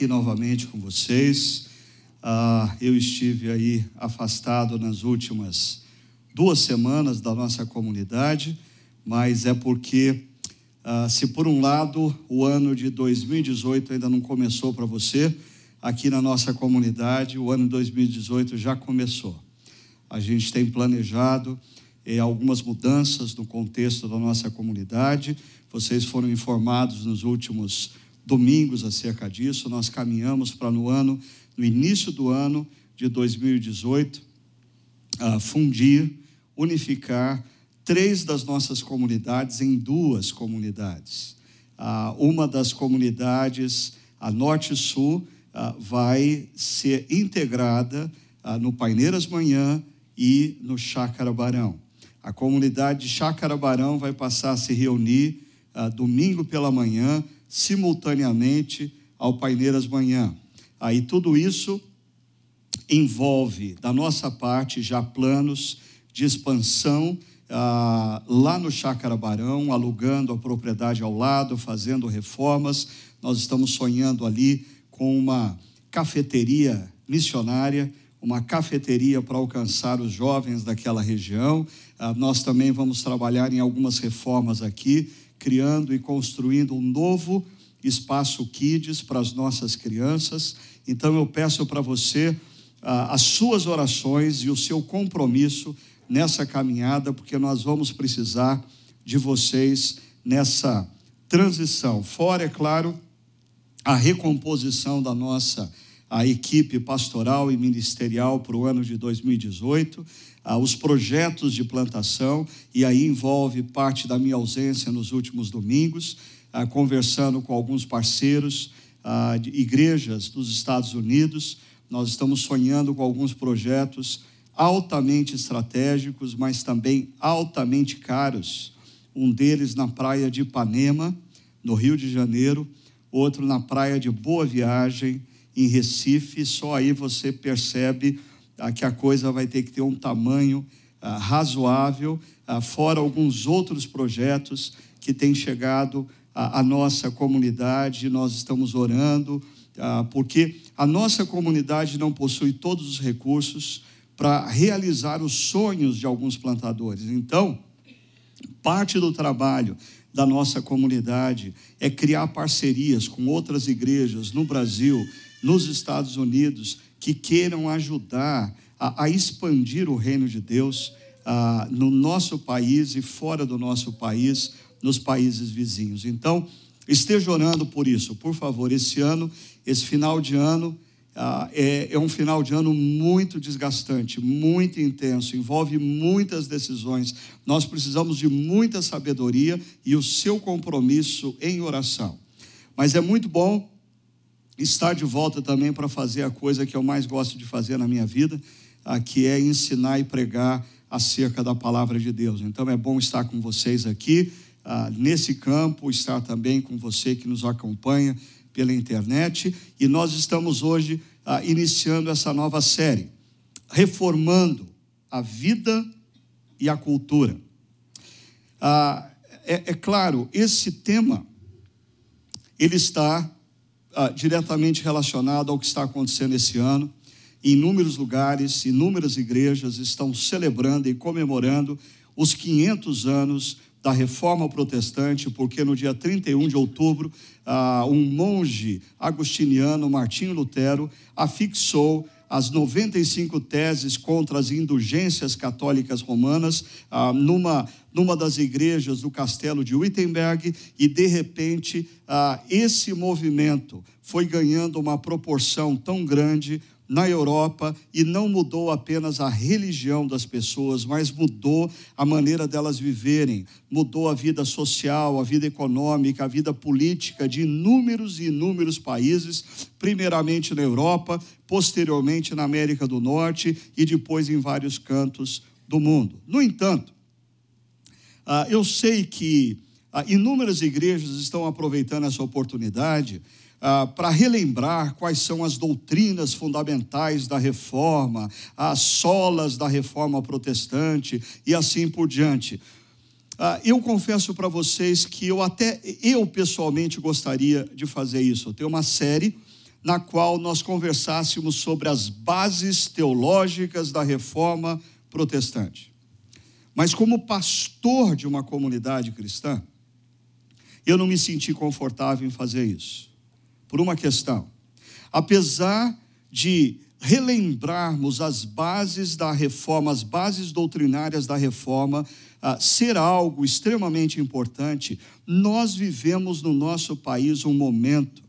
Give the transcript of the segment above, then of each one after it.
Aqui novamente com vocês. Uh, eu estive aí afastado nas últimas duas semanas da nossa comunidade, mas é porque, uh, se por um lado o ano de 2018 ainda não começou para você, aqui na nossa comunidade o ano de 2018 já começou. A gente tem planejado eh, algumas mudanças no contexto da nossa comunidade. Vocês foram informados nos últimos domingos acerca disso. Nós caminhamos para no ano, no início do ano de 2018, uh, fundir, unificar três das nossas comunidades em duas comunidades. Uh, uma das comunidades, a Norte Sul, uh, vai ser integrada no Paineiras Manhã e no Chácara Barão. A comunidade de Chácara Barão vai passar a se reunir domingo pela manhã simultaneamente ao Paineiras Manhã. Aí tudo isso envolve, da nossa parte, já planos de expansão ah, lá no Chácara Barão, alugando a propriedade ao lado, fazendo reformas. Nós estamos sonhando ali com uma cafeteria missionária, uma cafeteria para alcançar os jovens daquela região. Ah, nós também vamos trabalhar em algumas reformas aqui criando e construindo um novo espaço Kids para as nossas crianças. Então eu peço para você ah, as suas orações e o seu compromisso nessa caminhada, porque nós vamos precisar de vocês nessa transição. Fora, é claro, a recomposição da nossa a equipe pastoral e ministerial para o ano de 2018 ah, os projetos de plantação, e aí envolve parte da minha ausência nos últimos domingos, ah, conversando com alguns parceiros ah, de igrejas dos Estados Unidos. Nós estamos sonhando com alguns projetos altamente estratégicos, mas também altamente caros. Um deles na praia de Ipanema, no Rio de Janeiro, outro na praia de Boa Viagem, em Recife. Só aí você percebe ah, que a coisa vai ter que ter um tamanho ah, razoável, ah, fora alguns outros projetos que têm chegado à, nossa comunidade, nós estamos orando, porque a nossa comunidade não possui todos os recursos para realizar os sonhos de alguns plantadores. Então, parte do trabalho da nossa comunidade é criar parcerias com outras igrejas no Brasil, nos Estados Unidos, que queiram ajudar a, a expandir o reino de Deus a, no nosso país e fora do nosso país, nos países vizinhos. Então, esteja orando por isso, por favor. Esse ano, esse final de ano, é, é, um final de ano muito desgastante, muito intenso, envolve muitas decisões. Nós precisamos de muita sabedoria e o seu compromisso em oração. Mas é muito bom estar de volta também para fazer a coisa que eu mais gosto de fazer na minha vida, que é ensinar e pregar acerca da palavra de Deus. Então é bom estar com vocês aqui, ah, nesse campo, estar também com você que nos acompanha pela internet. E nós estamos hoje ah, iniciando essa nova série, reformando a vida e a cultura. Ah, é, é claro, esse tema, ele está ah, diretamente relacionado ao que está acontecendo esse ano. Em inúmeros lugares, inúmeras igrejas estão celebrando e comemorando os 500 anos da reforma protestante, porque no dia 31 de outubro, ah, um monge agostiniano, Martinho Lutero, afixou as 95 teses contra as indulgências católicas romanas ah, numa, numa das igrejas do castelo de Wittenberg, e de repente ah, esse movimento foi ganhando uma proporção tão grande na Europa e não mudou apenas a religião das pessoas, mas mudou a maneira delas viverem, mudou a vida social, a vida econômica, a vida política de inúmeros e inúmeros países, primeiramente na Europa, posteriormente na América do Norte e depois em vários cantos do mundo. No entanto, ah, eu sei que ah, inúmeras igrejas estão aproveitando essa oportunidade ah, para relembrar quais são as doutrinas fundamentais da reforma, as solas da reforma protestante e assim por diante. ah, eu confesso para vocês que eu até, eu pessoalmente gostaria de fazer isso. Tenho uma série na qual nós conversássemos sobre as bases teológicas da reforma protestante. Mas, como pastor de uma comunidade cristã, eu não me senti confortável em fazer isso, por uma questão. Apesar de relembrarmos as bases da reforma, as bases doutrinárias da reforma, uh, ser algo extremamente importante, nós vivemos no nosso país um momento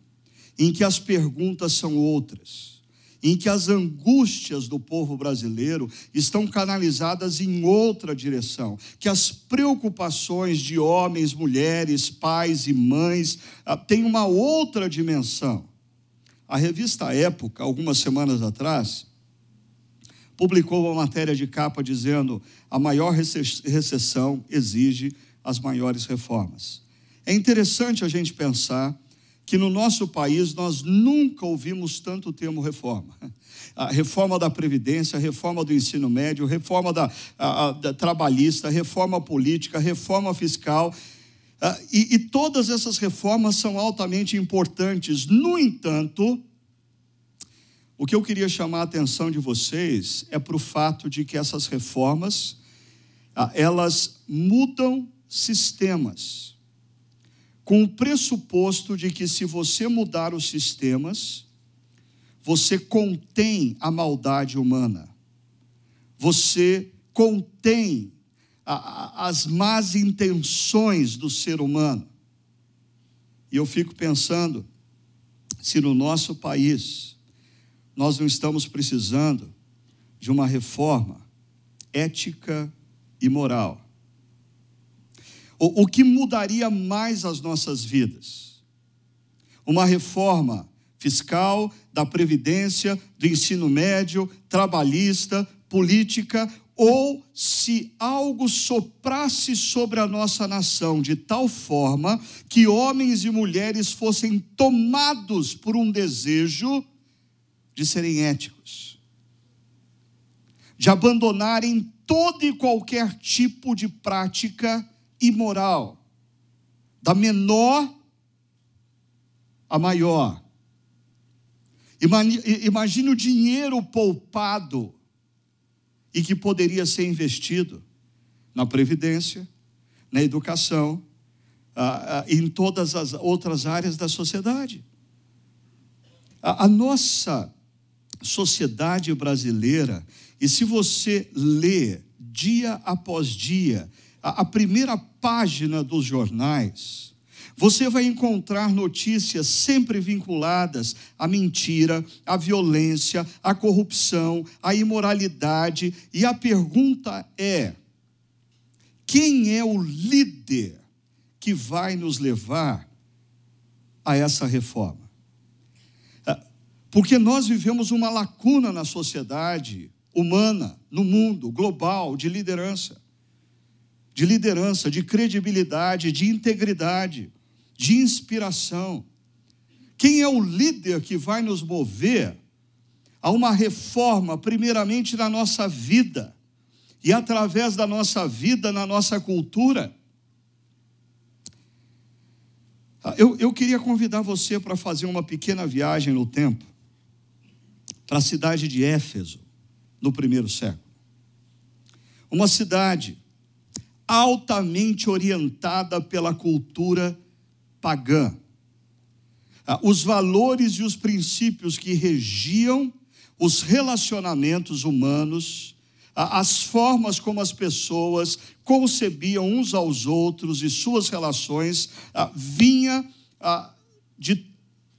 em que as perguntas são outras, em que as angústias do povo brasileiro estão canalizadas em outra direção, que as preocupações de homens, mulheres, pais e mães uh, têm uma outra dimensão. A revista Época, algumas semanas atrás, publicou uma matéria de capa dizendo: a maior recessão exige as maiores reformas. É interessante a gente pensar que no nosso país nós nunca ouvimos tanto o termo reforma. A reforma da Previdência, a reforma do ensino médio, reforma da, a, da trabalhista, reforma política, reforma fiscal. Ah, e, e todas essas reformas são altamente importantes. No entanto, o que eu queria chamar a atenção de vocês é para o fato de que essas reformas, elas mudam sistemas, com o pressuposto de que se você mudar os sistemas, você contém a maldade humana, você contém as más intenções do ser humano. E eu fico pensando, se no nosso país nós não estamos precisando de uma reforma ética e moral. O, o que mudaria mais as nossas vidas? Uma reforma fiscal, da previdência, do ensino médio, trabalhista, política, ou se algo soprasse sobre a nossa nação de tal forma que homens e mulheres fossem tomados por um desejo de serem éticos, de abandonarem todo e qualquer tipo de prática imoral, da menor a maior. Imagine o dinheiro poupado e que poderia ser investido na previdência, na educação, em todas as outras áreas da sociedade. A, nossa sociedade brasileira, e se você lê dia após dia a, primeira página dos jornais, você vai encontrar notícias sempre vinculadas à mentira, à violência, à corrupção, à imoralidade, e a pergunta é: quem é o líder que vai nos levar a essa reforma? Porque nós vivemos uma lacuna na sociedade humana, no mundo global, de liderança. De liderança, de credibilidade, de integridade, de inspiração. Quem é o líder que vai nos mover a uma reforma, primeiramente na nossa vida, e através da nossa vida, na nossa cultura? Eu, eu queria convidar você para fazer uma pequena viagem no tempo para a cidade de Éfeso, no primeiro século. Uma cidade altamente orientada pela cultura pagã. Ah, os valores e os princípios que regiam os relacionamentos humanos, ah, as formas como as pessoas concebiam uns aos outros e suas relações, ah, vinha de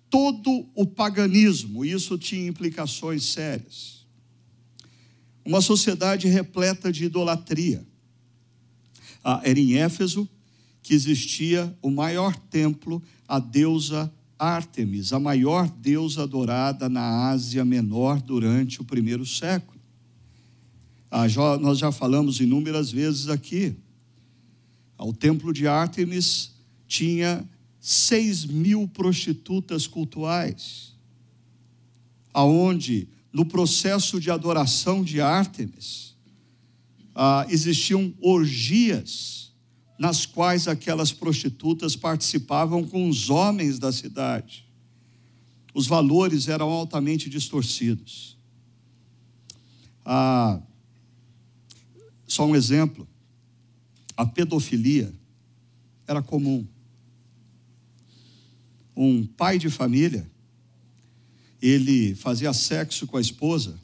todo o paganismo, isso tinha implicações sérias. Uma sociedade repleta de idolatria. Ah, era em Éfeso que existia o maior templo, a deusa Ártemis, a maior deusa adorada na Ásia Menor durante o primeiro século. Ah, já, nós já falamos inúmeras vezes aqui. Ah, o templo de Ártemis tinha seis mil prostitutas cultuais, aonde no processo de adoração de Ártemis ah, existiam orgias nas quais aquelas prostitutas participavam com os homens da cidade. Os valores eram altamente distorcidos. Ah, só um exemplo: a pedofilia era comum. Um pai de família, ele fazia sexo com a esposa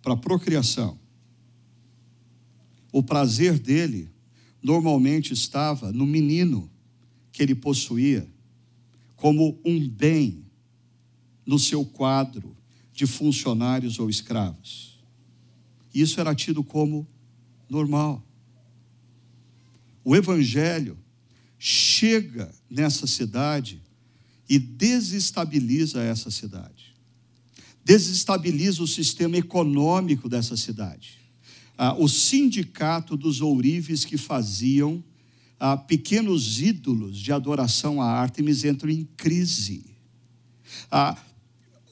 para procriação. O prazer dele normalmente estava no menino que ele possuía, como um bem no seu quadro de funcionários ou escravos. Isso era tido como normal. O Evangelho chega nessa cidade e desestabiliza essa cidade, desestabiliza o sistema econômico dessa cidade. Ah, o sindicato dos ourives que faziam ah, pequenos ídolos de adoração a Ártemis entram em crise. Ah,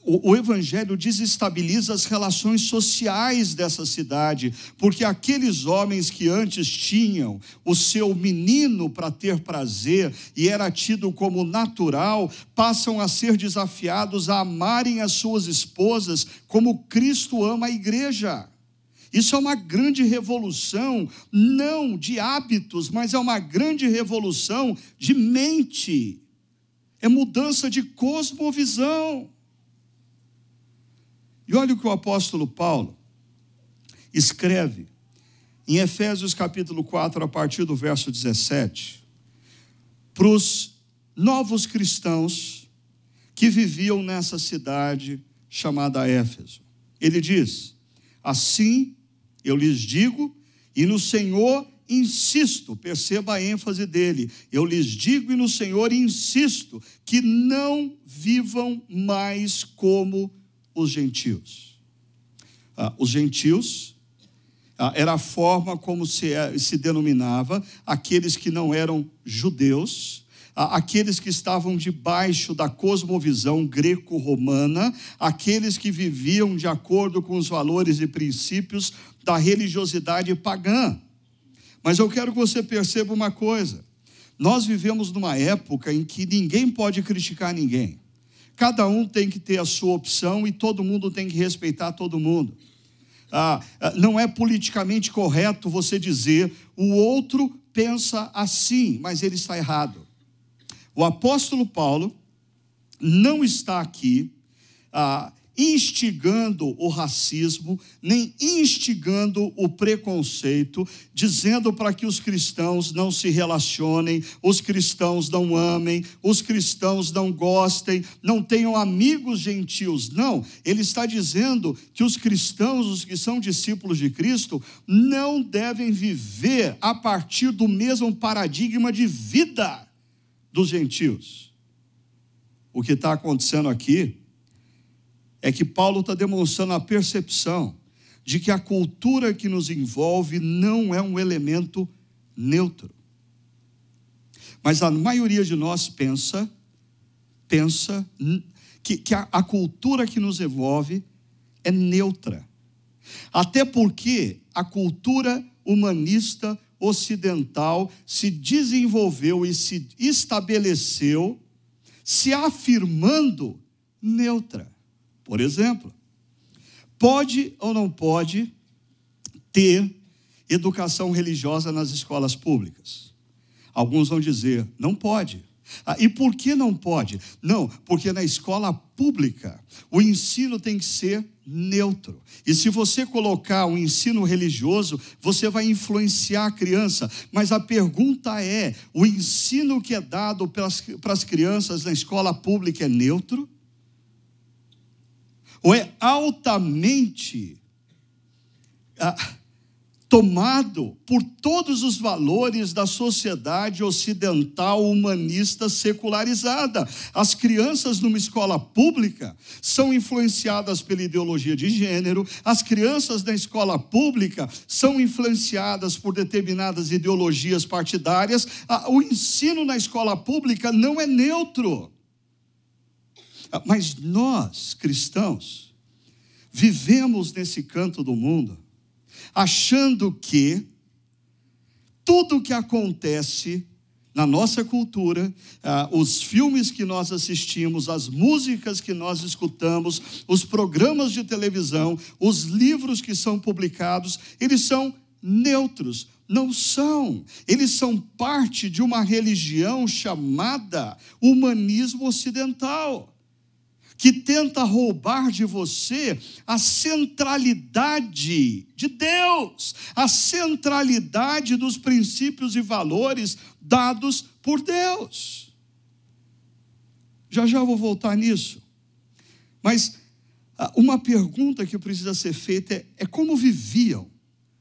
o, o evangelho desestabiliza as relações sociais dessa cidade, porque aqueles homens que antes tinham o seu menino para ter prazer e era tido como natural, passam a ser desafiados a amarem as suas esposas como Cristo ama a igreja. Isso é uma grande revolução, não de hábitos, mas é uma grande revolução de mente. É mudança de cosmovisão. E olha o que o apóstolo Paulo escreve em Efésios capítulo 4, a partir do verso 17, para os novos cristãos que viviam nessa cidade chamada Éfeso. Ele diz: Assim eu lhes digo, e no Senhor insisto, perceba a ênfase dele. Eu lhes digo e no Senhor insisto que não vivam mais como os gentios. Ah, os gentios ah, era a forma como se, eh, se denominava aqueles que não eram judeus, aqueles que estavam debaixo da cosmovisão greco-romana, aqueles que viviam de acordo com os valores e princípios da religiosidade pagã. Mas eu quero que você perceba uma coisa: nós vivemos numa época em que ninguém pode criticar ninguém. Cada um tem que ter a sua opção e todo mundo tem que respeitar todo mundo. Ah, ah, não é politicamente correto você dizer o outro pensa assim, mas ele está errado. O apóstolo Paulo não está aqui ah, instigando o racismo, nem instigando o preconceito, dizendo para que os cristãos não se relacionem, os cristãos não amem, os cristãos não gostem, não tenham amigos gentios. Não, ele está dizendo que os cristãos, os que são discípulos de Cristo, não devem viver a partir do mesmo paradigma de vida dos gentios. O que está acontecendo aqui é que Paulo está demonstrando a percepção de que a cultura que nos envolve não é um elemento neutro. Mas a maioria de nós pensa, pensa que, que a, a cultura que nos envolve é neutra. Até porque a cultura humanista ocidental se desenvolveu e se estabeleceu se afirmando neutra. Por exemplo, pode ou não pode ter educação religiosa nas escolas públicas? Alguns vão dizer, não pode. Ah, e por que não pode? Não, porque na escola pública o ensino tem que ser neutro. E se você colocar um ensino religioso, você vai influenciar a criança. Mas a pergunta é: o ensino que é dado para as crianças na escola pública é neutro? ou é altamente ah, tomado por todos os valores da sociedade ocidental humanista secularizada. As crianças numa escola pública são influenciadas pela ideologia de gênero, as crianças na escola pública são influenciadas por determinadas ideologias partidárias. O ensino na escola pública não é neutro. Mas nós, cristãos, vivemos nesse canto do mundo, achando que tudo que acontece na nossa cultura, ah, os filmes que nós assistimos, as músicas que nós escutamos, os programas de televisão, os livros que são publicados, eles são neutros. Não são. Eles são parte de uma religião chamada humanismo ocidental que tenta roubar de você a centralidade de Deus, a centralidade dos princípios e valores dados por Deus. Já já vou voltar nisso. Mas ah, uma pergunta que precisa ser feita é, é como viviam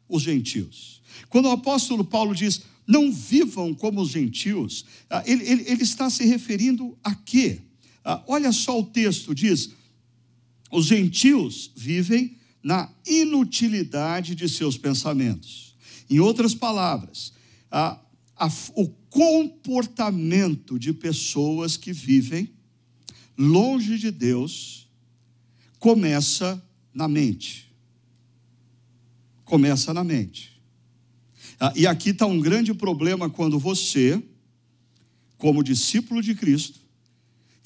os gentios? Quando o apóstolo Paulo diz, não vivam como os gentios, ah, ele, ele, ele está se referindo a quê? Ah, olha só o texto: diz, os gentios vivem na inutilidade de seus pensamentos. Em outras palavras, a, a, o comportamento de pessoas que vivem longe de Deus começa na mente. Começa na mente. Ah, e aqui está um grande problema quando você, como discípulo de Cristo,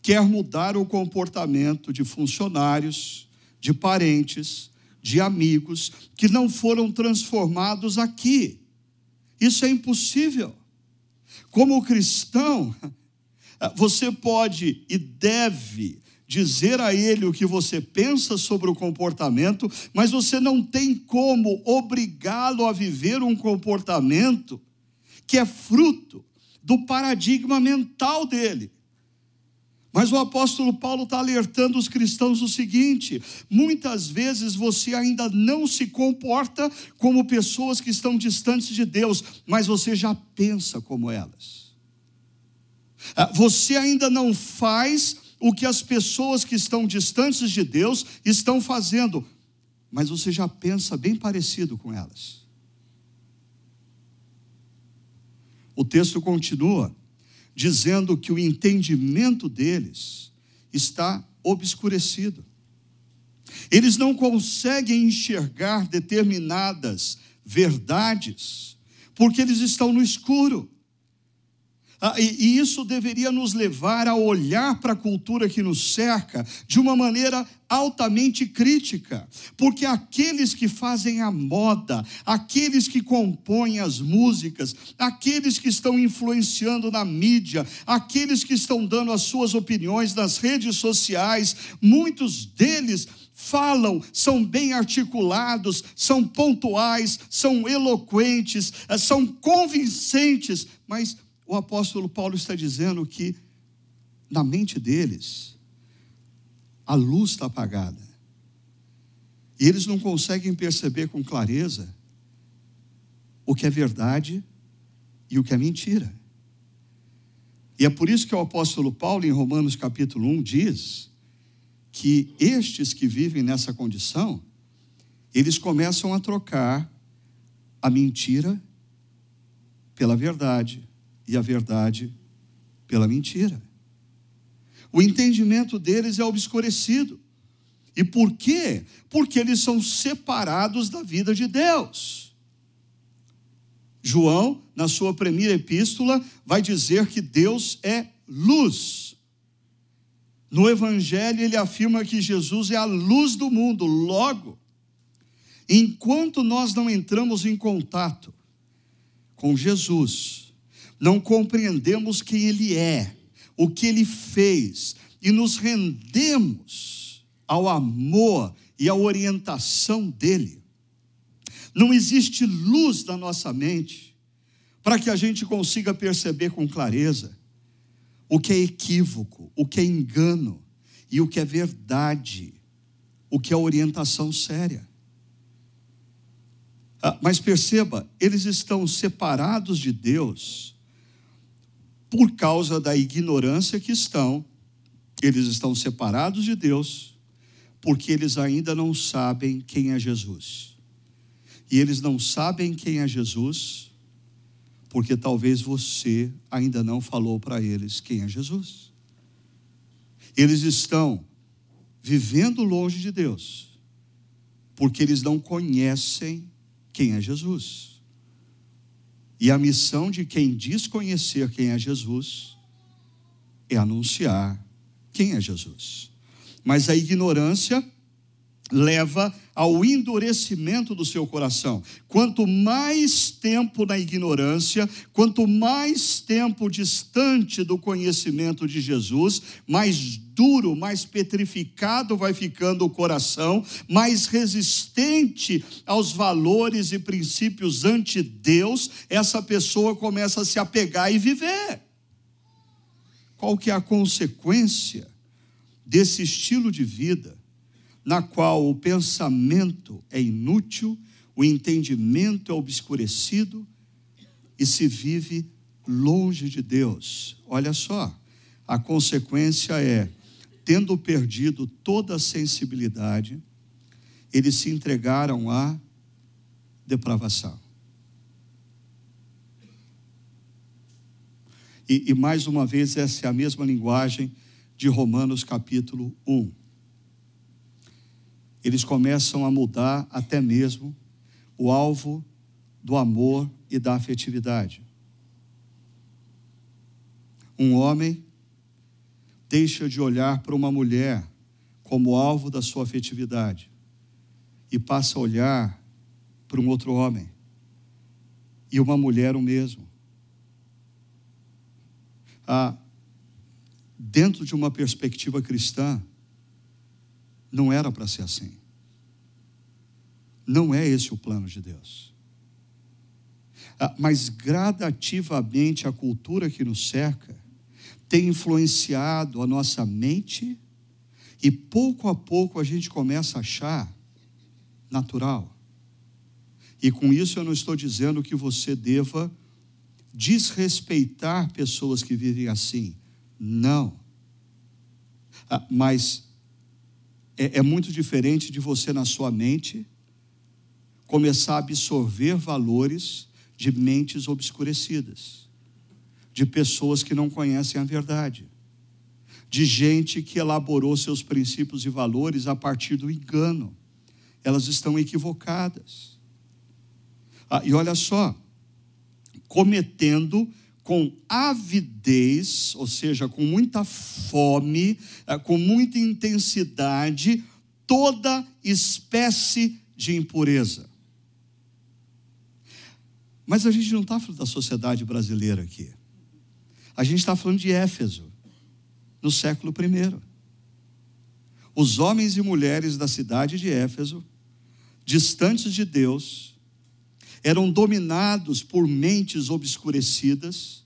quer mudar o comportamento de funcionários, de parentes, de amigos que não foram transformados aqui. Isso é impossível. Como cristão, você pode e deve dizer a ele o que você pensa sobre o comportamento, mas você não tem como obrigá-lo a viver um comportamento que é fruto do paradigma mental dele. Mas o apóstolo Paulo está alertando os cristãos o seguinte: muitas vezes você ainda não se comporta como pessoas que estão distantes de Deus, mas você já pensa como elas. Ah, você ainda não faz o que as pessoas que estão distantes de Deus estão fazendo, mas você já pensa bem parecido com elas. O texto continua dizendo que o entendimento deles está obscurecido. Eles não conseguem enxergar determinadas verdades, porque eles estão no escuro. Ah, e, e isso deveria nos levar a olhar para a cultura que nos cerca de uma maneira altamente crítica, porque aqueles que fazem a moda, aqueles que compõem as músicas, aqueles que estão influenciando na mídia, aqueles que estão dando as suas opiniões nas redes sociais, muitos deles falam, são bem articulados, são pontuais, são eloquentes, eh, são convincentes, mas o apóstolo Paulo está dizendo que na mente deles a luz está apagada. E eles não conseguem perceber com clareza o que é verdade e o que é mentira. E é por isso que o apóstolo Paulo, em Romanos capítulo 1, diz que estes que vivem nessa condição, eles começam a trocar a mentira pela verdade, e a verdade pela mentira. O entendimento deles é obscurecido. E por quê? Porque eles são separados da vida de Deus. João, na sua primeira epístola, vai dizer que Deus é luz. No Evangelho, ele afirma que Jesus é a luz do mundo. Logo, enquanto nós não entramos em contato com Jesus, não compreendemos quem Ele é, o que Ele fez, e nos rendemos ao amor e à orientação dEle. Não existe luz na nossa mente para que a gente consiga perceber com clareza o que é equívoco, o que é engano e o que é verdade, o que é orientação séria. Ah, mas perceba, eles estão separados de Deus por causa da ignorância que estão, eles estão separados de Deus, porque eles ainda não sabem quem é Jesus. E eles não sabem quem é Jesus, porque talvez você ainda não falou para eles quem é Jesus. Eles estão vivendo longe de Deus, porque eles não conhecem quem é Jesus. E a missão de quem diz conhecer quem é Jesus é anunciar quem é Jesus. Mas a ignorância leva ao endurecimento do seu coração. Quanto mais tempo na ignorância, quanto mais tempo distante do conhecimento de Jesus, mais duro, mais petrificado vai ficando o coração, mais resistente aos valores e princípios ante Deus, essa pessoa começa a se apegar e viver. Qual que é a consequência desse estilo de vida? Na qual o pensamento é inútil, o entendimento é obscurecido e se vive longe de Deus. Olha só, a consequência é, tendo perdido toda a sensibilidade, eles se entregaram à depravação. E, e, mais uma vez, essa é a mesma linguagem de Romanos capítulo 1 eles começam a mudar até mesmo o alvo do amor e da afetividade. Um homem deixa de olhar para uma mulher como alvo da sua afetividade e passa a olhar para um outro homem. E uma mulher o mesmo. Ah, dentro de uma perspectiva cristã, não era para ser assim. Não é esse o plano de Deus. Ah, mas gradativamente a cultura que nos cerca tem influenciado a nossa mente e pouco a pouco a gente começa a achar natural. E com isso eu não estou dizendo que você deva desrespeitar pessoas que vivem assim. Não. Ah, mas é, é muito diferente de você, na sua mente, começar a absorver valores de mentes obscurecidas, de pessoas que não conhecem a verdade, de gente que elaborou seus princípios e valores a partir do engano. Elas estão equivocadas. Ah, e olha só, cometendo com avidez, ou seja, com muita fome, eh, com muita intensidade, toda espécie de impureza. Mas a gente não está falando da sociedade brasileira aqui. A gente está falando de Éfeso, no século I. Os homens e mulheres da cidade de Éfeso, distantes de Deus, eram dominados por mentes obscurecidas,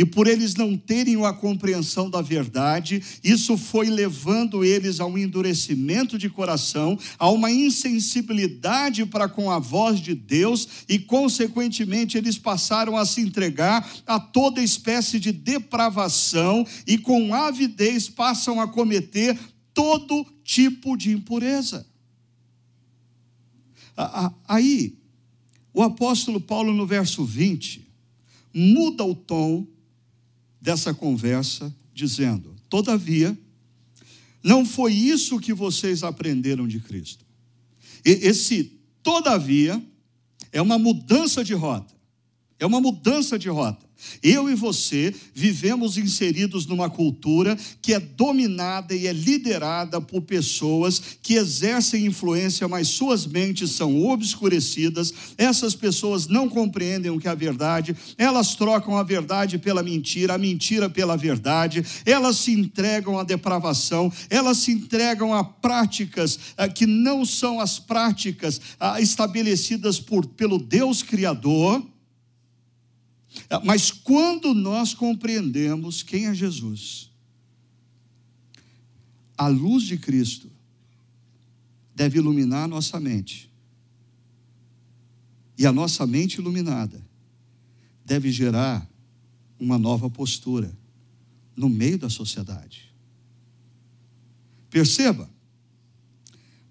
e por eles não terem a compreensão da verdade, isso foi levando eles a um endurecimento de coração, a uma insensibilidade para com a voz de Deus, e consequentemente eles passaram a se entregar a toda espécie de depravação e com avidez passam a cometer todo tipo de impureza. Aí, o apóstolo Paulo, no verso 20, muda o tom dessa conversa, dizendo: Todavia, não foi isso que vocês aprenderam de Cristo. E esse todavia é uma mudança de rota. É uma mudança de rota. Eu e você vivemos inseridos numa cultura que é dominada e é liderada por pessoas que exercem influência, mas suas mentes são obscurecidas. Essas pessoas não compreendem o que é a verdade, elas trocam a verdade pela mentira, a mentira pela verdade, elas se entregam à depravação, elas se entregam a práticas ah, que não são as práticas ah, estabelecidas por, pelo Deus Criador mas quando nós compreendemos quem é Jesus, a luz de Cristo deve iluminar a nossa mente. E a nossa mente iluminada deve gerar uma nova postura no meio da sociedade. Perceba,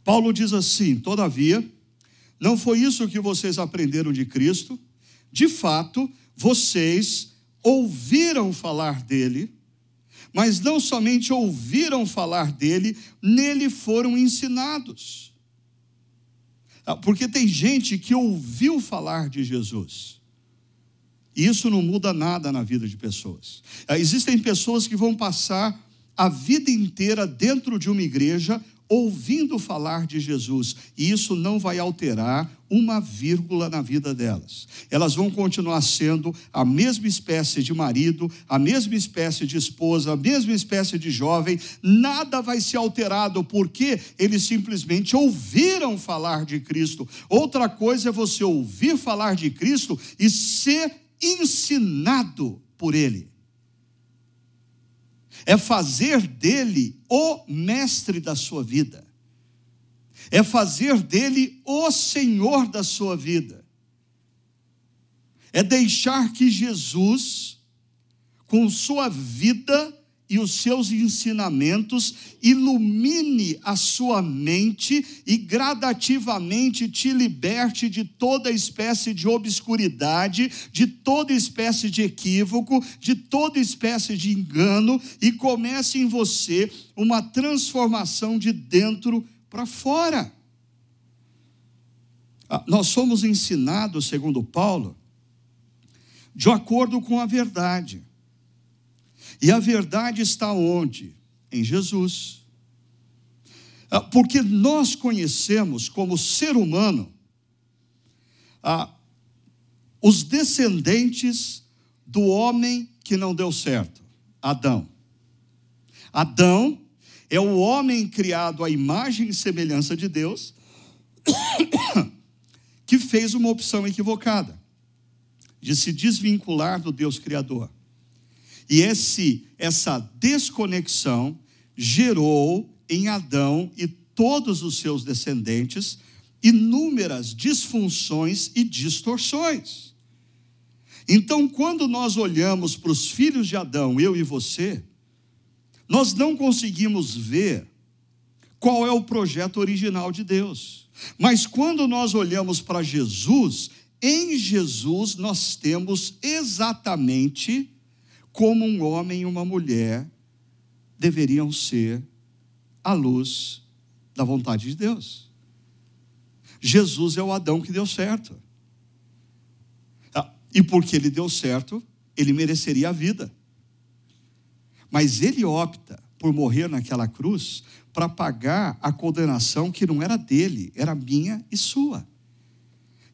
Paulo diz assim: todavia, não foi isso que vocês aprenderam de Cristo, de fato, vocês ouviram falar dele, mas não somente ouviram falar dele, nele foram ensinados. Ah, porque tem gente que ouviu falar de Jesus, E isso não muda nada na vida de pessoas. Ah, existem pessoas que vão passar a vida inteira dentro de uma igreja ouvindo falar de Jesus, e isso não vai alterar uma vírgula na vida delas. Elas vão continuar sendo a mesma espécie de marido, a mesma espécie de esposa, a mesma espécie de jovem, nada vai ser alterado porque eles simplesmente ouviram falar de Cristo. Outra coisa é você ouvir falar de Cristo e ser ensinado por ele é fazer dele o mestre da sua vida, é fazer dele o Senhor da sua vida, é deixar que Jesus, com sua vida, e os seus ensinamentos ilumine a sua mente e gradativamente te liberte de toda espécie de obscuridade, de toda espécie de equívoco, de toda espécie de engano e comece em você uma transformação de dentro para fora. Ah, nós somos ensinados, segundo Paulo, de acordo com a verdade. E a verdade está onde? Em Jesus. Ah, porque nós conhecemos como ser humano ah, os descendentes do homem que não deu certo, Adão. Adão é o homem criado à imagem e semelhança de Deus, que fez uma opção equivocada de se desvincular do Deus Criador. E esse, essa desconexão gerou em Adão e todos os seus descendentes inúmeras disfunções e distorções. Então, quando nós olhamos para os filhos de Adão, eu e você, nós não conseguimos ver qual é o projeto original de Deus. Mas quando nós olhamos para Jesus, em Jesus nós temos exatamente como um homem e uma mulher deveriam ser à luz da vontade de Deus. Jesus é o Adão que deu certo. Ah, e porque ele deu certo, ele mereceria a vida. Mas ele opta por morrer naquela cruz para pagar a condenação que não era dele, era minha e sua.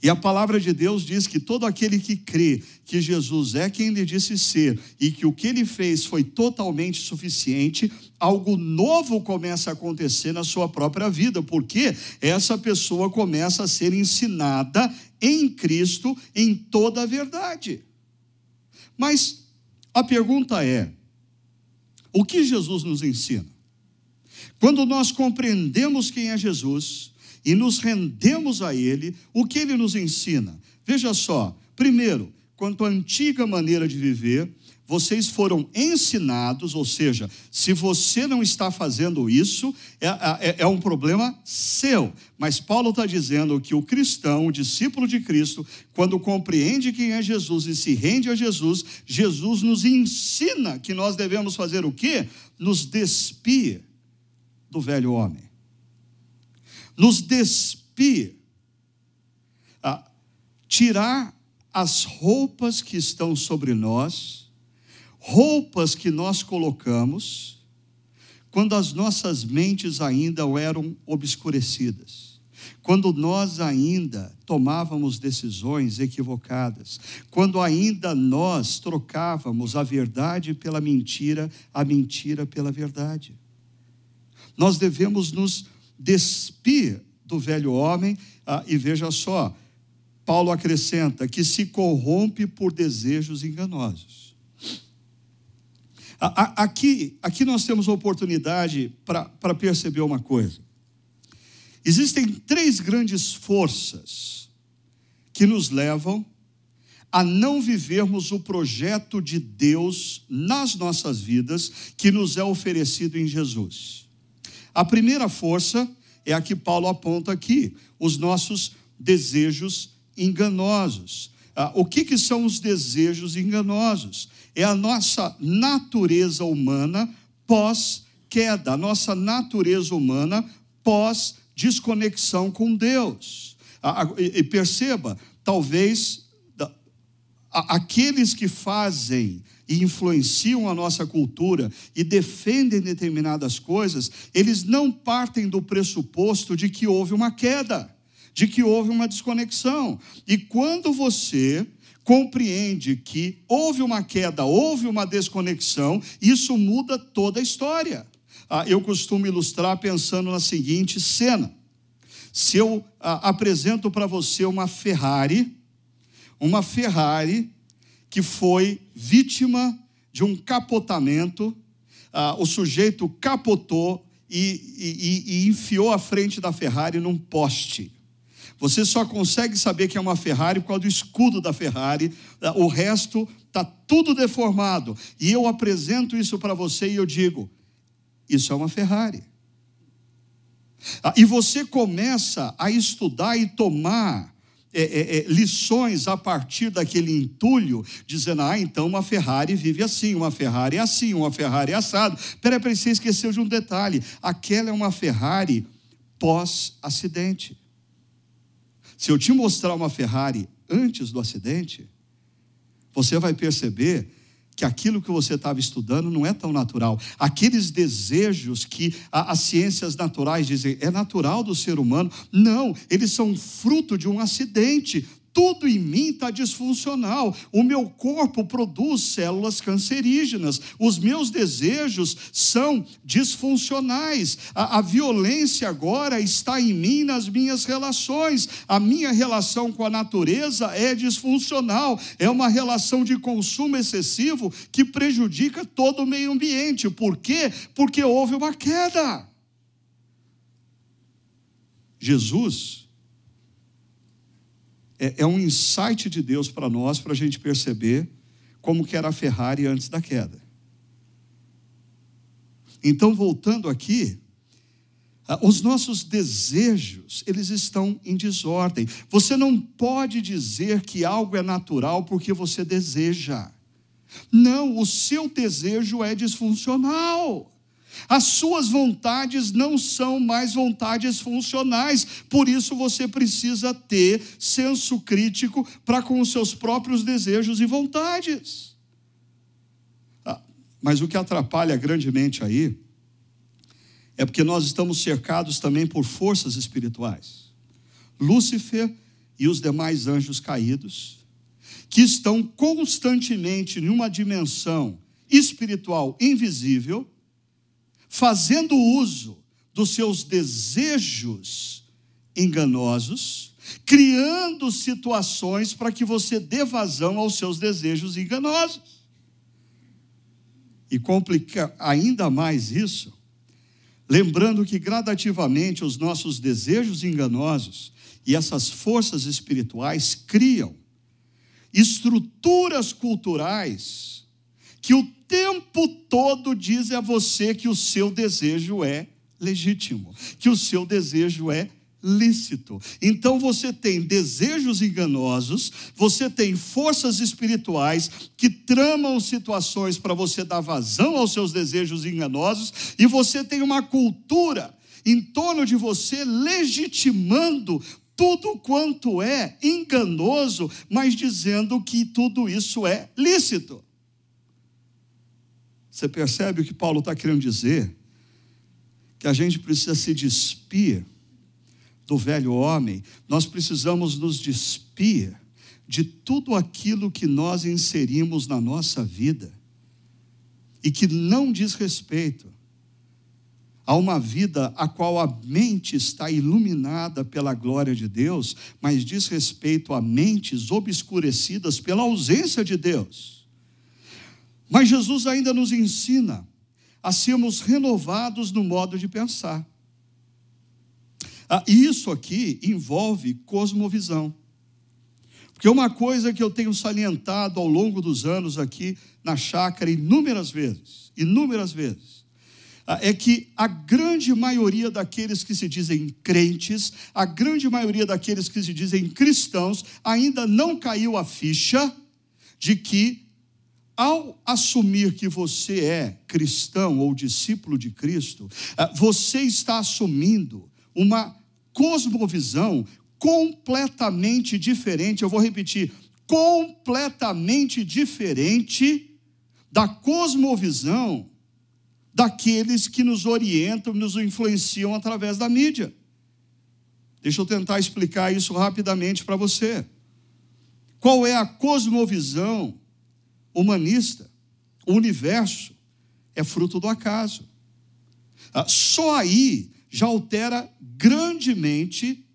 E a palavra de Deus diz que todo aquele que crê que Jesus é quem ele disse ser e que o que ele fez foi totalmente suficiente, algo novo começa a acontecer na sua própria vida, porque essa pessoa começa a ser ensinada em Cristo em toda a verdade. Mas a pergunta é: o que Jesus nos ensina? Quando nós compreendemos quem é Jesus, e nos rendemos a Ele, o que Ele nos ensina? Veja só, primeiro, quanto à antiga maneira de viver, vocês foram ensinados, ou seja, se você não está fazendo isso, é, é, é um problema seu. Mas Paulo está dizendo que o cristão, o discípulo de Cristo, quando compreende quem é Jesus e se rende a Jesus, Jesus nos ensina que nós devemos fazer o quê? Nos despir do velho homem nos despir, tirar as roupas que estão sobre nós, roupas que nós colocamos, quando as nossas mentes ainda eram obscurecidas, quando nós ainda tomávamos decisões equivocadas, quando ainda nós trocávamos a verdade pela mentira, a mentira pela verdade. Nós devemos nos despir do velho homem, ah, e veja só, Paulo acrescenta que se corrompe por desejos enganosos. Aqui, aqui nós temos oportunidade para perceber uma coisa. Existem três grandes forças que nos levam a não vivermos o projeto de Deus nas nossas vidas que nos é oferecido em Jesus. A primeira força é a que Paulo aponta aqui, os nossos desejos enganosos. Ah, o que, que são os desejos enganosos? É a nossa natureza humana pós-queda, a nossa natureza humana pós-desconexão com Deus. Ah, e perceba, talvez aqueles que fazem e influenciam a nossa cultura e defendem determinadas coisas, eles não partem do pressuposto de que houve uma queda, de que houve uma desconexão. E quando você compreende que houve uma queda, houve uma desconexão, isso muda toda a história. Ah, eu costumo ilustrar pensando na seguinte cena: se eu ah, apresento para você uma Ferrari, uma Ferrari que foi vítima de um capotamento, ah, o sujeito capotou e, e, e enfiou a frente da Ferrari num poste. Você só consegue saber que é uma Ferrari por causa do escudo da Ferrari, ah, o resto está tudo deformado. E eu apresento isso para você e eu digo: isso é uma Ferrari. Ah, e você começa a estudar e tomar é, é, é, lições a partir daquele entulho, dizendo: ah, então uma Ferrari vive assim, uma Ferrari é assim, uma Ferrari é assado. Peraí, peraí, você esqueceu de um detalhe: aquela é uma Ferrari pós-acidente. Se eu te mostrar uma Ferrari antes do acidente, você vai perceber que aquilo que você estava estudando não é tão natural. Aqueles desejos que as ciências naturais dizem é natural do ser humano, não, eles são fruto de um acidente tudo em mim está disfuncional. O meu corpo produz células cancerígenas. Os meus desejos são disfuncionais. A, a, violência agora está em mim nas minhas relações. A minha relação com a natureza é disfuncional. É uma relação de consumo excessivo que prejudica todo o meio ambiente. Por quê? Porque houve uma queda. Jesus é, é um insight de Deus para nós, para a gente perceber como que era a Ferrari antes da queda. Então, voltando aqui, os nossos desejos, eles estão em desordem. Você não pode dizer que algo é natural porque você deseja. Não, o seu desejo é disfuncional. As suas vontades não são mais vontades funcionais, por isso você precisa ter senso crítico para com os seus próprios desejos e vontades. Ah, mas o que atrapalha grandemente aí é porque nós estamos cercados também por forças espirituais. Lúcifer e os demais anjos caídos, que estão constantemente em uma dimensão espiritual invisível fazendo uso dos seus desejos enganosos, criando situações para que você dê vazão aos seus desejos enganosos. E complica ainda mais isso, lembrando que gradativamente os nossos desejos enganosos e essas forças espirituais criam estruturas culturais que o tempo todo diz a você que o seu desejo é legítimo, que o seu desejo é lícito. Então você tem desejos enganosos, você tem forças espirituais que tramam situações para você dar vazão aos seus desejos enganosos, e você tem uma cultura em torno de você legitimando tudo quanto é enganoso, mas dizendo que tudo isso é lícito. Você percebe o que Paulo está querendo dizer? Que a gente precisa se despir do velho homem, nós precisamos nos despir de tudo aquilo que nós inserimos na nossa vida e que não diz respeito a uma vida a qual a mente está iluminada pela glória de Deus, mas diz respeito a mentes obscurecidas pela ausência de Deus. Mas Jesus ainda nos ensina a sermos renovados no modo de pensar. Ah, e isso aqui envolve cosmovisão. Porque uma coisa que eu tenho salientado ao longo dos anos aqui na chácara inúmeras vezes, inúmeras vezes, ah, é que a grande maioria daqueles que se dizem crentes, a grande maioria daqueles que se dizem cristãos, ainda não caiu a ficha de que ao assumir que você é cristão ou discípulo de Cristo, eh, você está assumindo uma cosmovisão completamente diferente. Eu vou repetir, completamente diferente da cosmovisão daqueles que nos orientam, nos influenciam através da mídia. Deixa eu tentar explicar isso rapidamente para você. Qual é a cosmovisão humanista? O universo é fruto do acaso. Ah, só aí já altera grandemente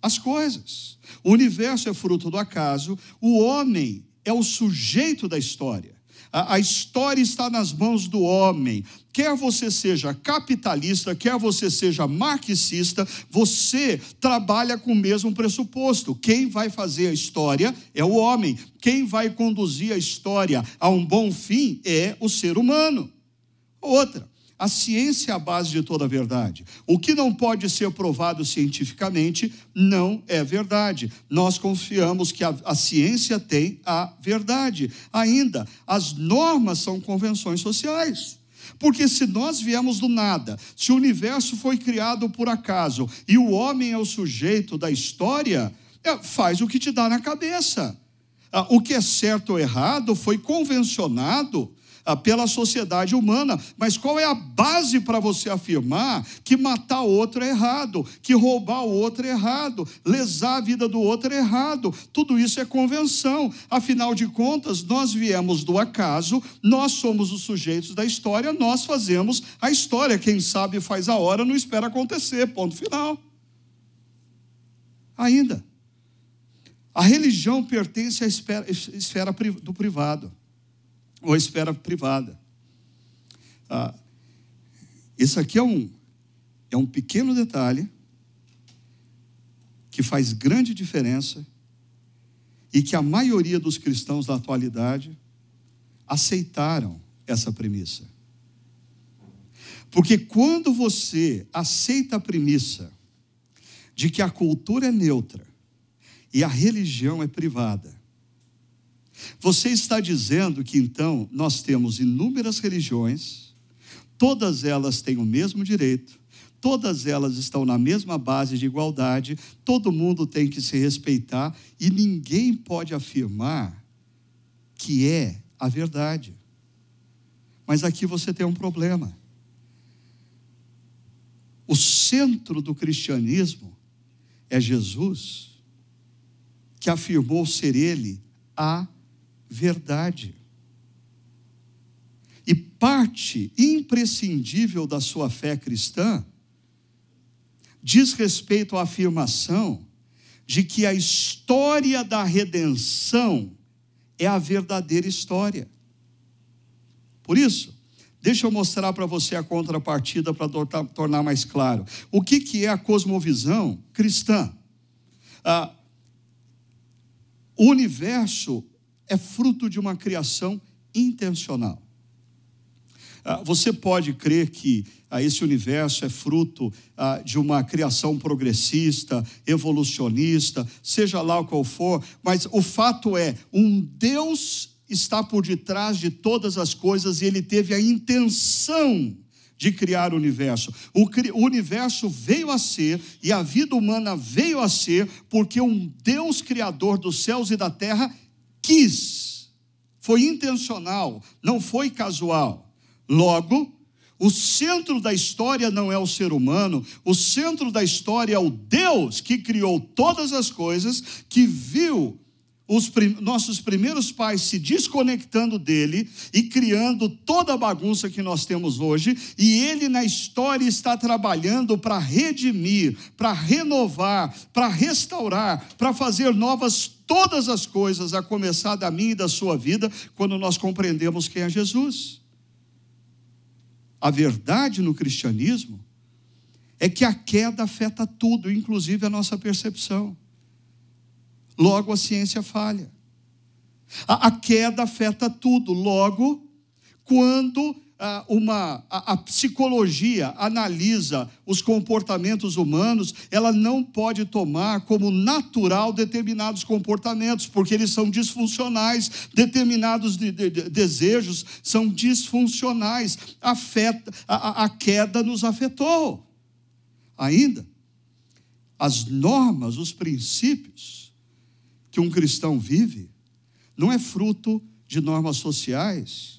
as coisas. O universo é fruto do acaso, o homem é o sujeito da história. A, história está nas mãos do homem. Quer você seja capitalista, quer você seja marxista, você trabalha com o mesmo pressuposto. Quem vai fazer a história é o homem. Quem vai conduzir a história a um bom fim é o ser humano. Outra, a ciência é a base de toda a verdade. O que não pode ser provado cientificamente não é verdade. Nós confiamos que a, a, ciência tem a verdade. Ainda, as normas são convenções sociais. Porque se nós viemos do nada, se o universo foi criado por acaso e o homem é o sujeito da história, é, faz o que te dá na cabeça. Ah, o que é certo ou errado foi convencionado pela sociedade humana. Mas qual é a base para você afirmar que matar outro é errado, que roubar o outro é errado, lesar a vida do outro é errado? Tudo isso é convenção. Afinal de contas, nós viemos do acaso, nós somos os sujeitos da história, nós fazemos a história. Quem sabe faz a hora, não espera acontecer. Ponto final. Ainda. A religião pertence à esfera do privado ou esfera privada. Ah, isso aqui é um, é um pequeno detalhe que faz grande diferença e que a maioria dos cristãos da atualidade aceitaram essa premissa. Porque quando você aceita a premissa de que a cultura é neutra e a religião é privada, você está dizendo que então nós temos inúmeras religiões, todas elas têm o mesmo direito, todas elas estão na mesma base de igualdade, todo mundo tem que se respeitar e ninguém pode afirmar que é a verdade. Mas aqui você tem um problema. O centro do cristianismo é Jesus, que afirmou ser ele a verdade. E parte imprescindível da sua fé cristã diz respeito à afirmação de que a história da redenção é a verdadeira história. Por isso, deixa eu mostrar para você a contrapartida para tornar mais claro. O que, que é a cosmovisão cristã? Ah, o universo é fruto de uma criação intencional. Ah, você pode crer que ah, esse universo é fruto ah, de uma criação progressista, evolucionista, seja lá qual for, mas o fato é: um Deus está por detrás de todas as coisas e ele teve a intenção de criar o universo. O, universo veio a ser e a vida humana veio a ser porque um Deus criador dos céus e da terra quis, foi intencional, não foi casual. Logo, o centro da história não é o ser humano, o centro da história é o Deus que criou todas as coisas, que viu os prim nossos primeiros pais se desconectando dele e criando toda a bagunça que nós temos hoje, e ele na história está trabalhando para redimir, para renovar, para restaurar, para fazer novas todas as coisas, a começar da minha e da sua vida, quando nós compreendemos quem é Jesus. A verdade no cristianismo é que a queda afeta tudo, inclusive a nossa percepção. Logo, a ciência falha. A, a queda afeta tudo. Logo, quando uma, a, a, psicologia analisa os comportamentos humanos, ela não pode tomar como natural determinados comportamentos, porque eles são disfuncionais, determinados de, de, de, desejos são disfuncionais. Afeta, a, a queda nos afetou. Ainda, as normas, os princípios que um cristão vive não é fruto de normas sociais,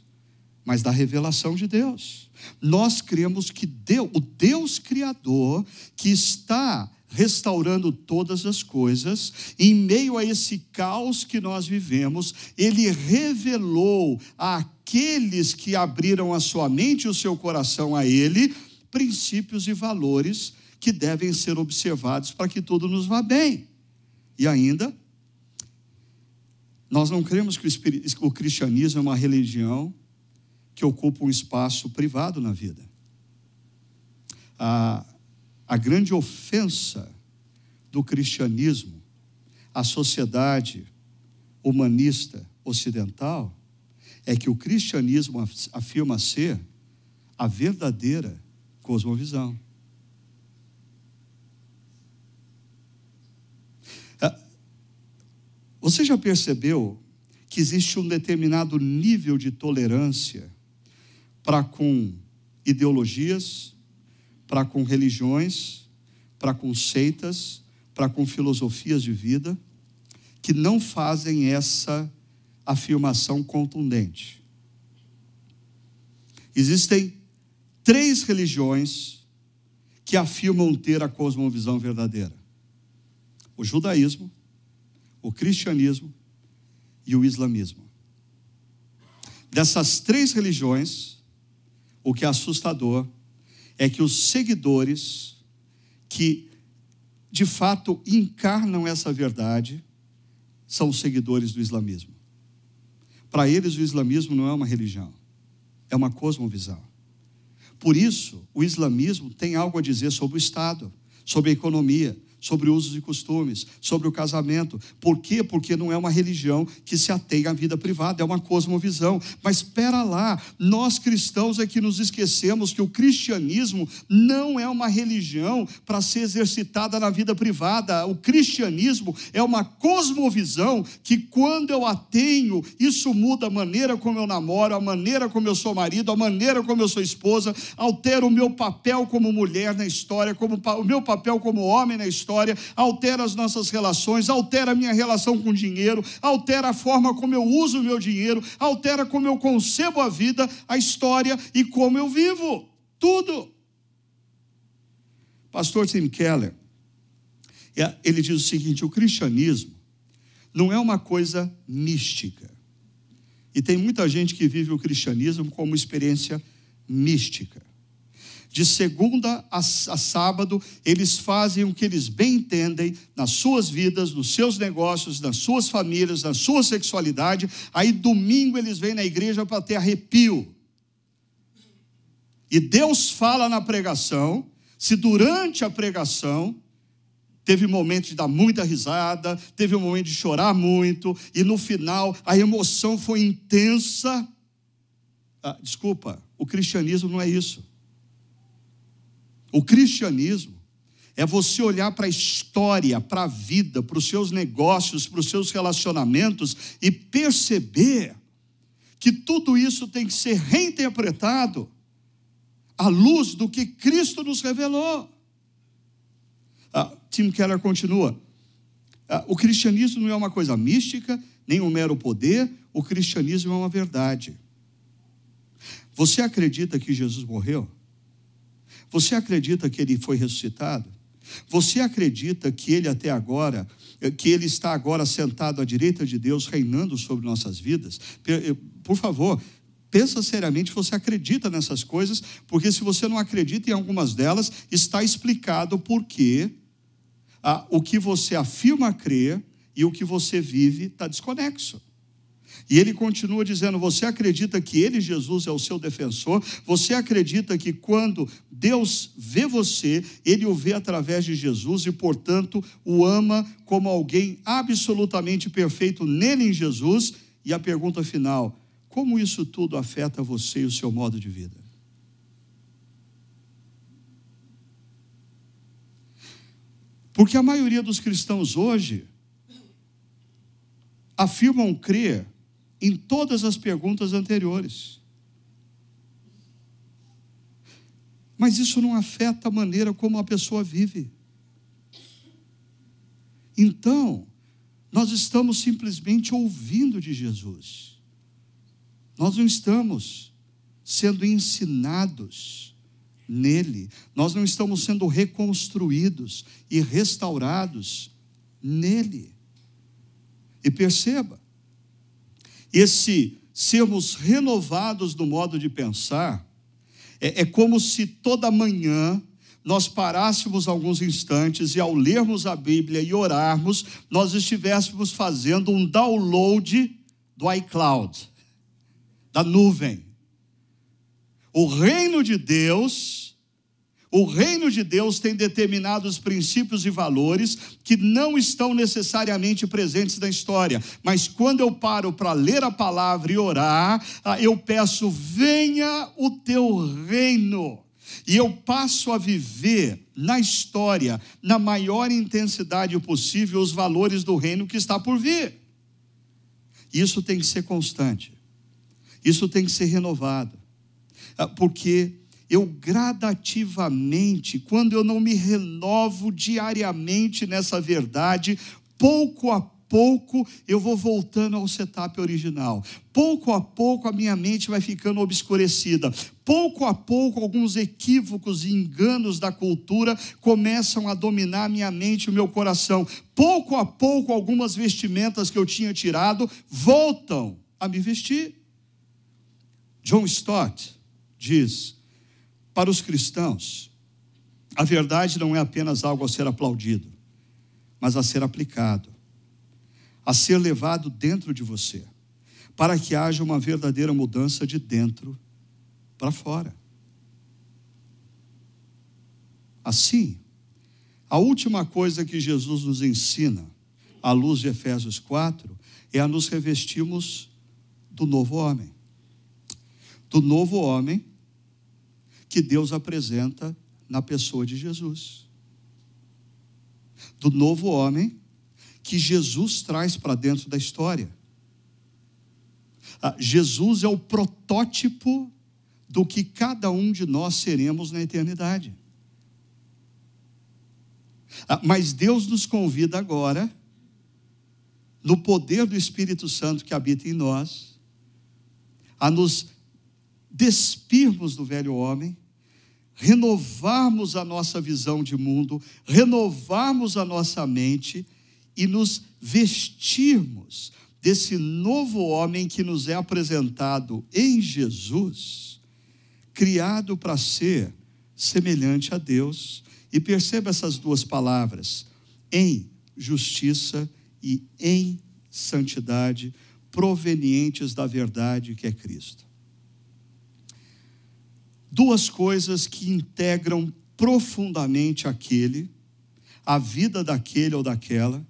mas da revelação de Deus. Nós cremos que Deus, o Deus Criador, que está restaurando todas as coisas, em meio a esse caos que nós vivemos, ele revelou àqueles que abriram a sua mente e o seu coração a ele princípios e valores que devem ser observados para que tudo nos vá bem. E ainda, nós não cremos que o cristianismo é uma religião que ocupa um espaço privado na vida. A, a grande ofensa do cristianismo à sociedade humanista ocidental é que o cristianismo afirma ser a verdadeira cosmovisão. Você já percebeu que existe um determinado nível de tolerância para com ideologias, para com religiões, para com seitas, para com filosofias de vida, que não fazem essa afirmação contundente. Existem três religiões que afirmam ter a cosmovisão verdadeira: o judaísmo, o cristianismo e o islamismo. Dessas três religiões, o que é assustador é que os seguidores que de fato encarnam essa verdade são os seguidores do islamismo. Para eles, o islamismo não é uma religião, é uma cosmovisão. Por isso, o islamismo tem algo a dizer sobre o Estado, sobre a economia, sobre usos e costumes, sobre o casamento. Por quê? Porque não é uma religião que se atém à vida privada, é uma cosmovisão. Mas espera lá, nós cristãos é que nos esquecemos que o cristianismo não é uma religião para ser exercitada na vida privada. O cristianismo é uma cosmovisão que quando eu a tenho, isso muda a maneira como eu namoro, a maneira como eu sou marido, a maneira como eu sou esposa, altera o meu papel como mulher na história, como o meu papel como homem na história história, altera as nossas relações, altera a minha relação com o dinheiro, altera a forma como eu uso o meu dinheiro, altera como eu concebo a vida, a história e como eu vivo. Tudo. Pastor Tim Keller, é, ele diz o seguinte: o cristianismo não é uma coisa mística. E tem muita gente que vive o cristianismo como experiência mística de segunda a, sábado, eles fazem o que eles bem entendem nas suas vidas, nos seus negócios, nas suas famílias, na sua sexualidade. Aí, domingo, eles vêm na igreja para ter arrepio. E Deus fala na pregação, se durante a pregação teve momento de dar muita risada, teve um momento de chorar muito, e no final a emoção foi intensa. Ah, desculpa, o cristianismo não é isso. O cristianismo é você olhar para a história, para a vida, para os seus negócios, para os seus relacionamentos e perceber que tudo isso tem que ser reinterpretado à luz do que Cristo nos revelou. Ah, Tim Keller continua: ah, o cristianismo não é uma coisa mística, nem um mero poder, o cristianismo é uma verdade. Você acredita que Jesus morreu? Você acredita que ele foi ressuscitado? Você acredita que ele até agora, eh, que ele está agora sentado à direita de Deus, reinando sobre nossas vidas? Eh, por favor, pensa seriamente se você acredita nessas coisas, porque se você não acredita em algumas delas, está explicado por que ah, o que você afirma crer e o que você vive está desconexo. E ele continua dizendo: Você acredita que ele, Jesus, é o seu defensor? Você acredita que quando Deus vê você, ele o vê através de Jesus e, portanto, o ama como alguém absolutamente perfeito nele em Jesus? E a pergunta final: Como isso tudo afeta você e o seu modo de vida? Porque a maioria dos cristãos hoje afirmam crer em todas as perguntas anteriores. Mas isso não afeta a maneira como a pessoa vive. Então, nós estamos simplesmente ouvindo de Jesus. Nós não estamos sendo ensinados nele. Nós não estamos sendo reconstruídos e restaurados nele. E perceba, esse sermos renovados no modo de pensar é, é como se toda manhã nós parássemos alguns instantes e ao lermos a Bíblia e orarmos, nós estivéssemos fazendo um download do iCloud, da nuvem. O reino de Deus, o reino de Deus tem determinados princípios e valores que não estão necessariamente presentes na história, mas quando eu paro para ler a palavra e orar, ah, eu peço: venha o teu reino. E eu passo a viver na história, na maior intensidade possível, os valores do reino que está por vir. Isso tem que ser constante, isso tem que ser renovado. Ah, porque eu gradativamente, quando eu não me renovo diariamente nessa verdade, pouco a pouco eu vou voltando ao setup original. Pouco a pouco a minha mente vai ficando obscurecida. Pouco a pouco alguns equívocos e enganos da cultura começam a dominar minha mente e o meu coração. Pouco a pouco algumas vestimentas que eu tinha tirado voltam a me vestir. John Stott diz: para os cristãos, a verdade não é apenas algo a ser aplaudido, mas a ser aplicado, a ser levado dentro de você, para que haja uma verdadeira mudança de dentro para fora. Assim, a última coisa que Jesus nos ensina, à luz de Efésios 4, é a nos revestirmos do novo homem do novo homem que Deus apresenta na pessoa de Jesus. Do novo homem que Jesus traz para dentro da história. Ah, Jesus é o protótipo do que cada um de nós seremos na eternidade. Ah, mas Deus nos convida agora, no poder do Espírito Santo que habita em nós, a nos despirmos do velho homem, renovarmos a nossa visão de mundo, renovarmos a nossa mente e nos vestirmos desse novo homem que nos é apresentado em Jesus, criado para ser semelhante a Deus. E perceba essas duas palavras: em justiça e em santidade, provenientes da verdade que é Cristo duas coisas que integram profundamente aquele, a vida daquele ou daquela,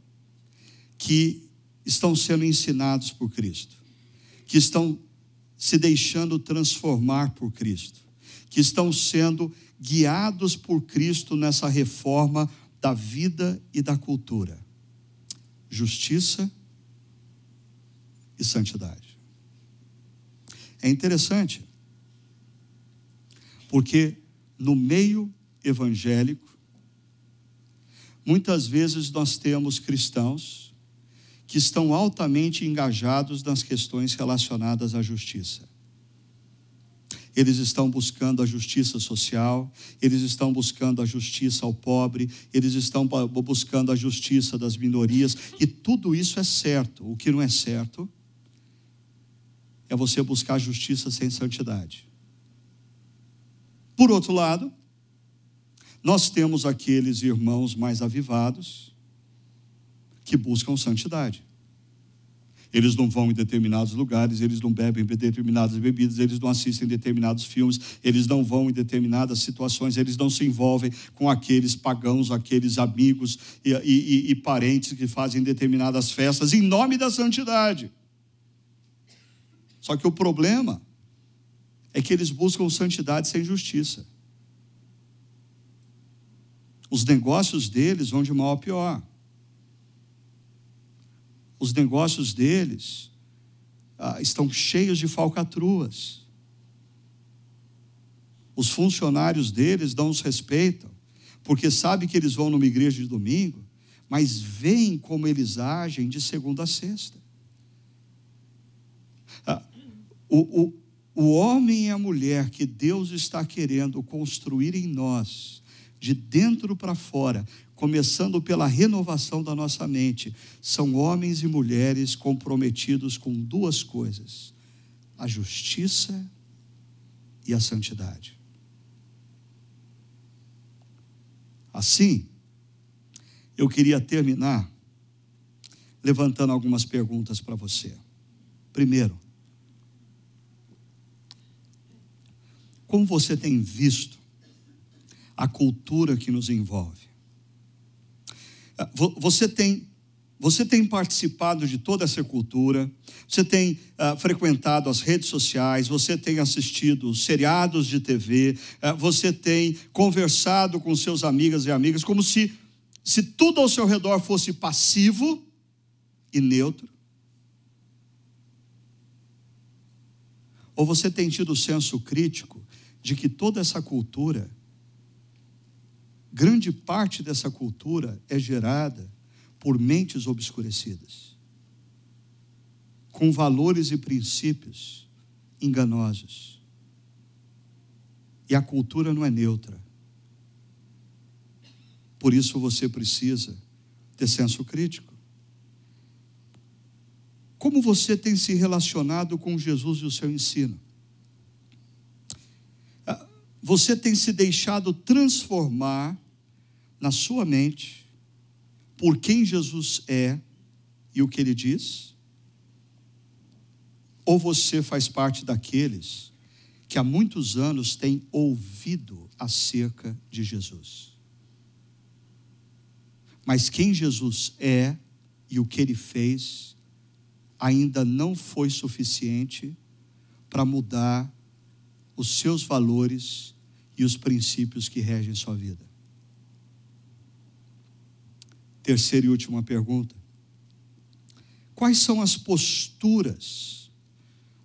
que estão sendo ensinados por Cristo, que estão se deixando transformar por Cristo, que estão sendo guiados por Cristo nessa reforma da vida e da cultura. Justiça e santidade. É interessante porque no meio evangélico, muitas vezes nós temos cristãos que estão altamente engajados nas questões relacionadas à justiça. Eles estão buscando a justiça social, eles estão buscando a justiça ao pobre, eles estão buscando a justiça das minorias, e tudo isso é certo. O que não é certo é você buscar justiça sem santidade. Por outro lado, nós temos aqueles irmãos mais avivados que buscam santidade. Eles não vão em determinados lugares, eles não bebem determinadas bebidas, eles não assistem determinados filmes, eles não vão em determinadas situações, eles não se envolvem com aqueles pagãos, aqueles amigos e, e, e parentes que fazem determinadas festas em nome da santidade. Só que o problema é que eles buscam santidade sem justiça. Os negócios deles vão de mal a pior. Os negócios deles ah, estão cheios de falcatruas. Os funcionários deles não os respeitam, porque sabem que eles vão numa igreja de domingo, mas veem como eles agem de segunda a sexta. Ah, o, o, o homem e a mulher que Deus está querendo construir em nós, de dentro para fora, começando pela renovação da nossa mente, são homens e mulheres comprometidos com duas coisas: a justiça e a santidade. Assim, eu queria terminar levantando algumas perguntas para você. Primeiro, como você tem visto a cultura que nos envolve? Ah, você tem você tem participado de toda essa cultura, você tem uh, frequentado as redes sociais, você tem assistido seriados de TV, uh, você tem conversado com seus amigas e amigas, como se se tudo ao seu redor fosse passivo e neutro? Ou você tem tido senso crítico de que toda essa cultura, grande parte dessa cultura é gerada por mentes obscurecidas, com valores e princípios enganosos. E a cultura não é neutra. Por isso você precisa ter senso crítico. Como você tem se relacionado com Jesus e o seu ensino? Você tem se deixado transformar na sua mente por quem Jesus é e o que ele diz? Ou você faz parte daqueles que há muitos anos têm ouvido acerca de Jesus? Mas quem Jesus é e o que ele fez ainda não foi suficiente para mudar os seus valores e os princípios que regem sua vida. Terceira e última pergunta: Quais são as posturas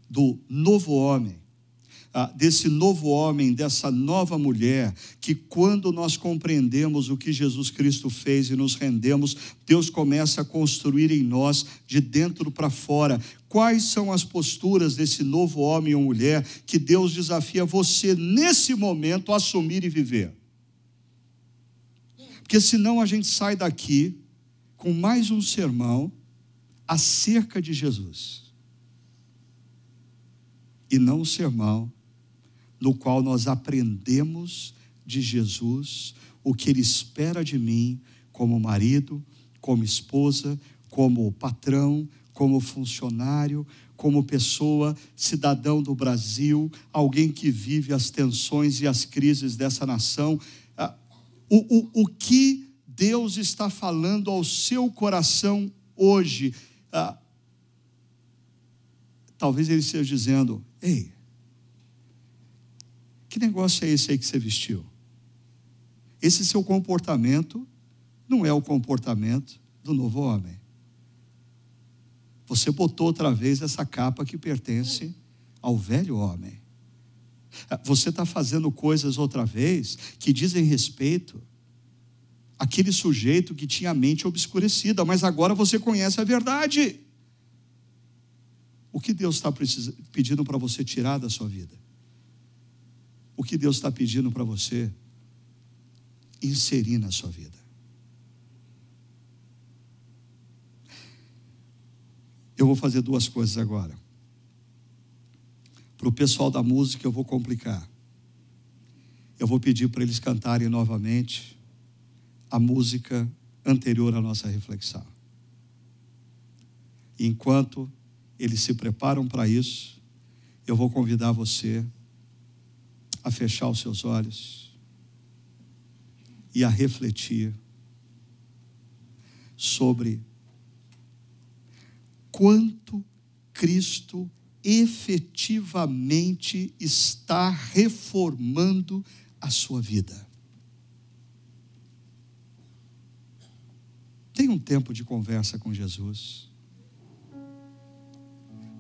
do novo homem ah, desse novo homem, dessa nova mulher, que quando nós compreendemos o que Jesus Cristo fez e nos rendemos, Deus começa a construir em nós de dentro para fora. Quais são as posturas desse novo homem ou mulher que Deus desafia você nesse momento a assumir e viver? Porque senão a gente sai daqui com mais um sermão acerca de Jesus. E não um sermão no qual nós aprendemos de Jesus o que Ele espera de mim como marido, como esposa, como patrão, como funcionário, como pessoa, cidadão do Brasil, alguém que vive as tensões e as crises dessa nação. Ah, o, o, o que Deus está falando ao seu coração hoje? Ah, talvez Ele esteja dizendo: ei, que negócio é esse aí que você vestiu? Esse seu comportamento não é o comportamento do novo homem. Você botou outra vez essa capa que pertence ao velho homem. Você está fazendo coisas outra vez que dizem respeito àquele sujeito que tinha a mente obscurecida, mas agora você conhece a verdade. O que Deus está pedindo para você tirar da sua vida? o que Deus está pedindo para você inserir na sua vida. Eu vou fazer duas coisas agora. Para o pessoal da música, eu vou complicar. Eu vou pedir para eles cantarem novamente a música anterior à nossa reflexão. enquanto eles se preparam para isso, eu vou convidar você a fechar os seus olhos e a refletir sobre quanto Cristo efetivamente está reformando a sua vida. Tenha um tempo de conversa com Jesus.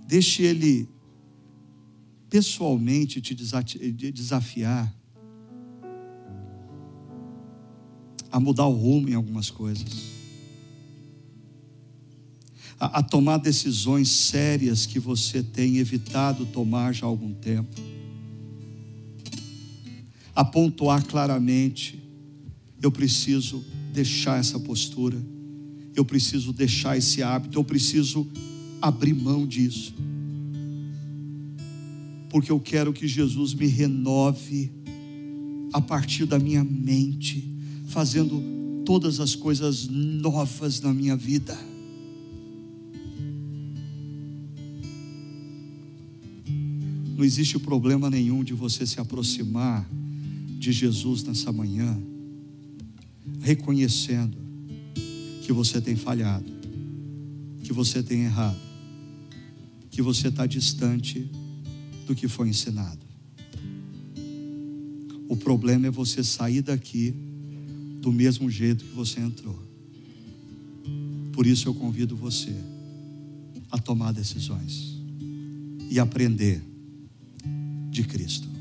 Deixe Ele pessoalmente te desafiar a mudar o rumo em algumas coisas. A, a tomar decisões sérias que você tem evitado tomar já há algum tempo, a pontuar claramente: eu preciso deixar essa postura, eu preciso deixar esse hábito, eu preciso abrir mão disso, porque eu quero que Jesus me renove a partir da minha mente, fazendo todas as coisas novas na minha vida. Não existe problema nenhum de você se aproximar de Jesus nessa manhã, reconhecendo que você tem falhado, que você tem errado, que você está distante do que foi ensinado. O problema é você sair daqui do mesmo jeito que você entrou. Por isso eu convido você a tomar decisões e aprender de Cristo.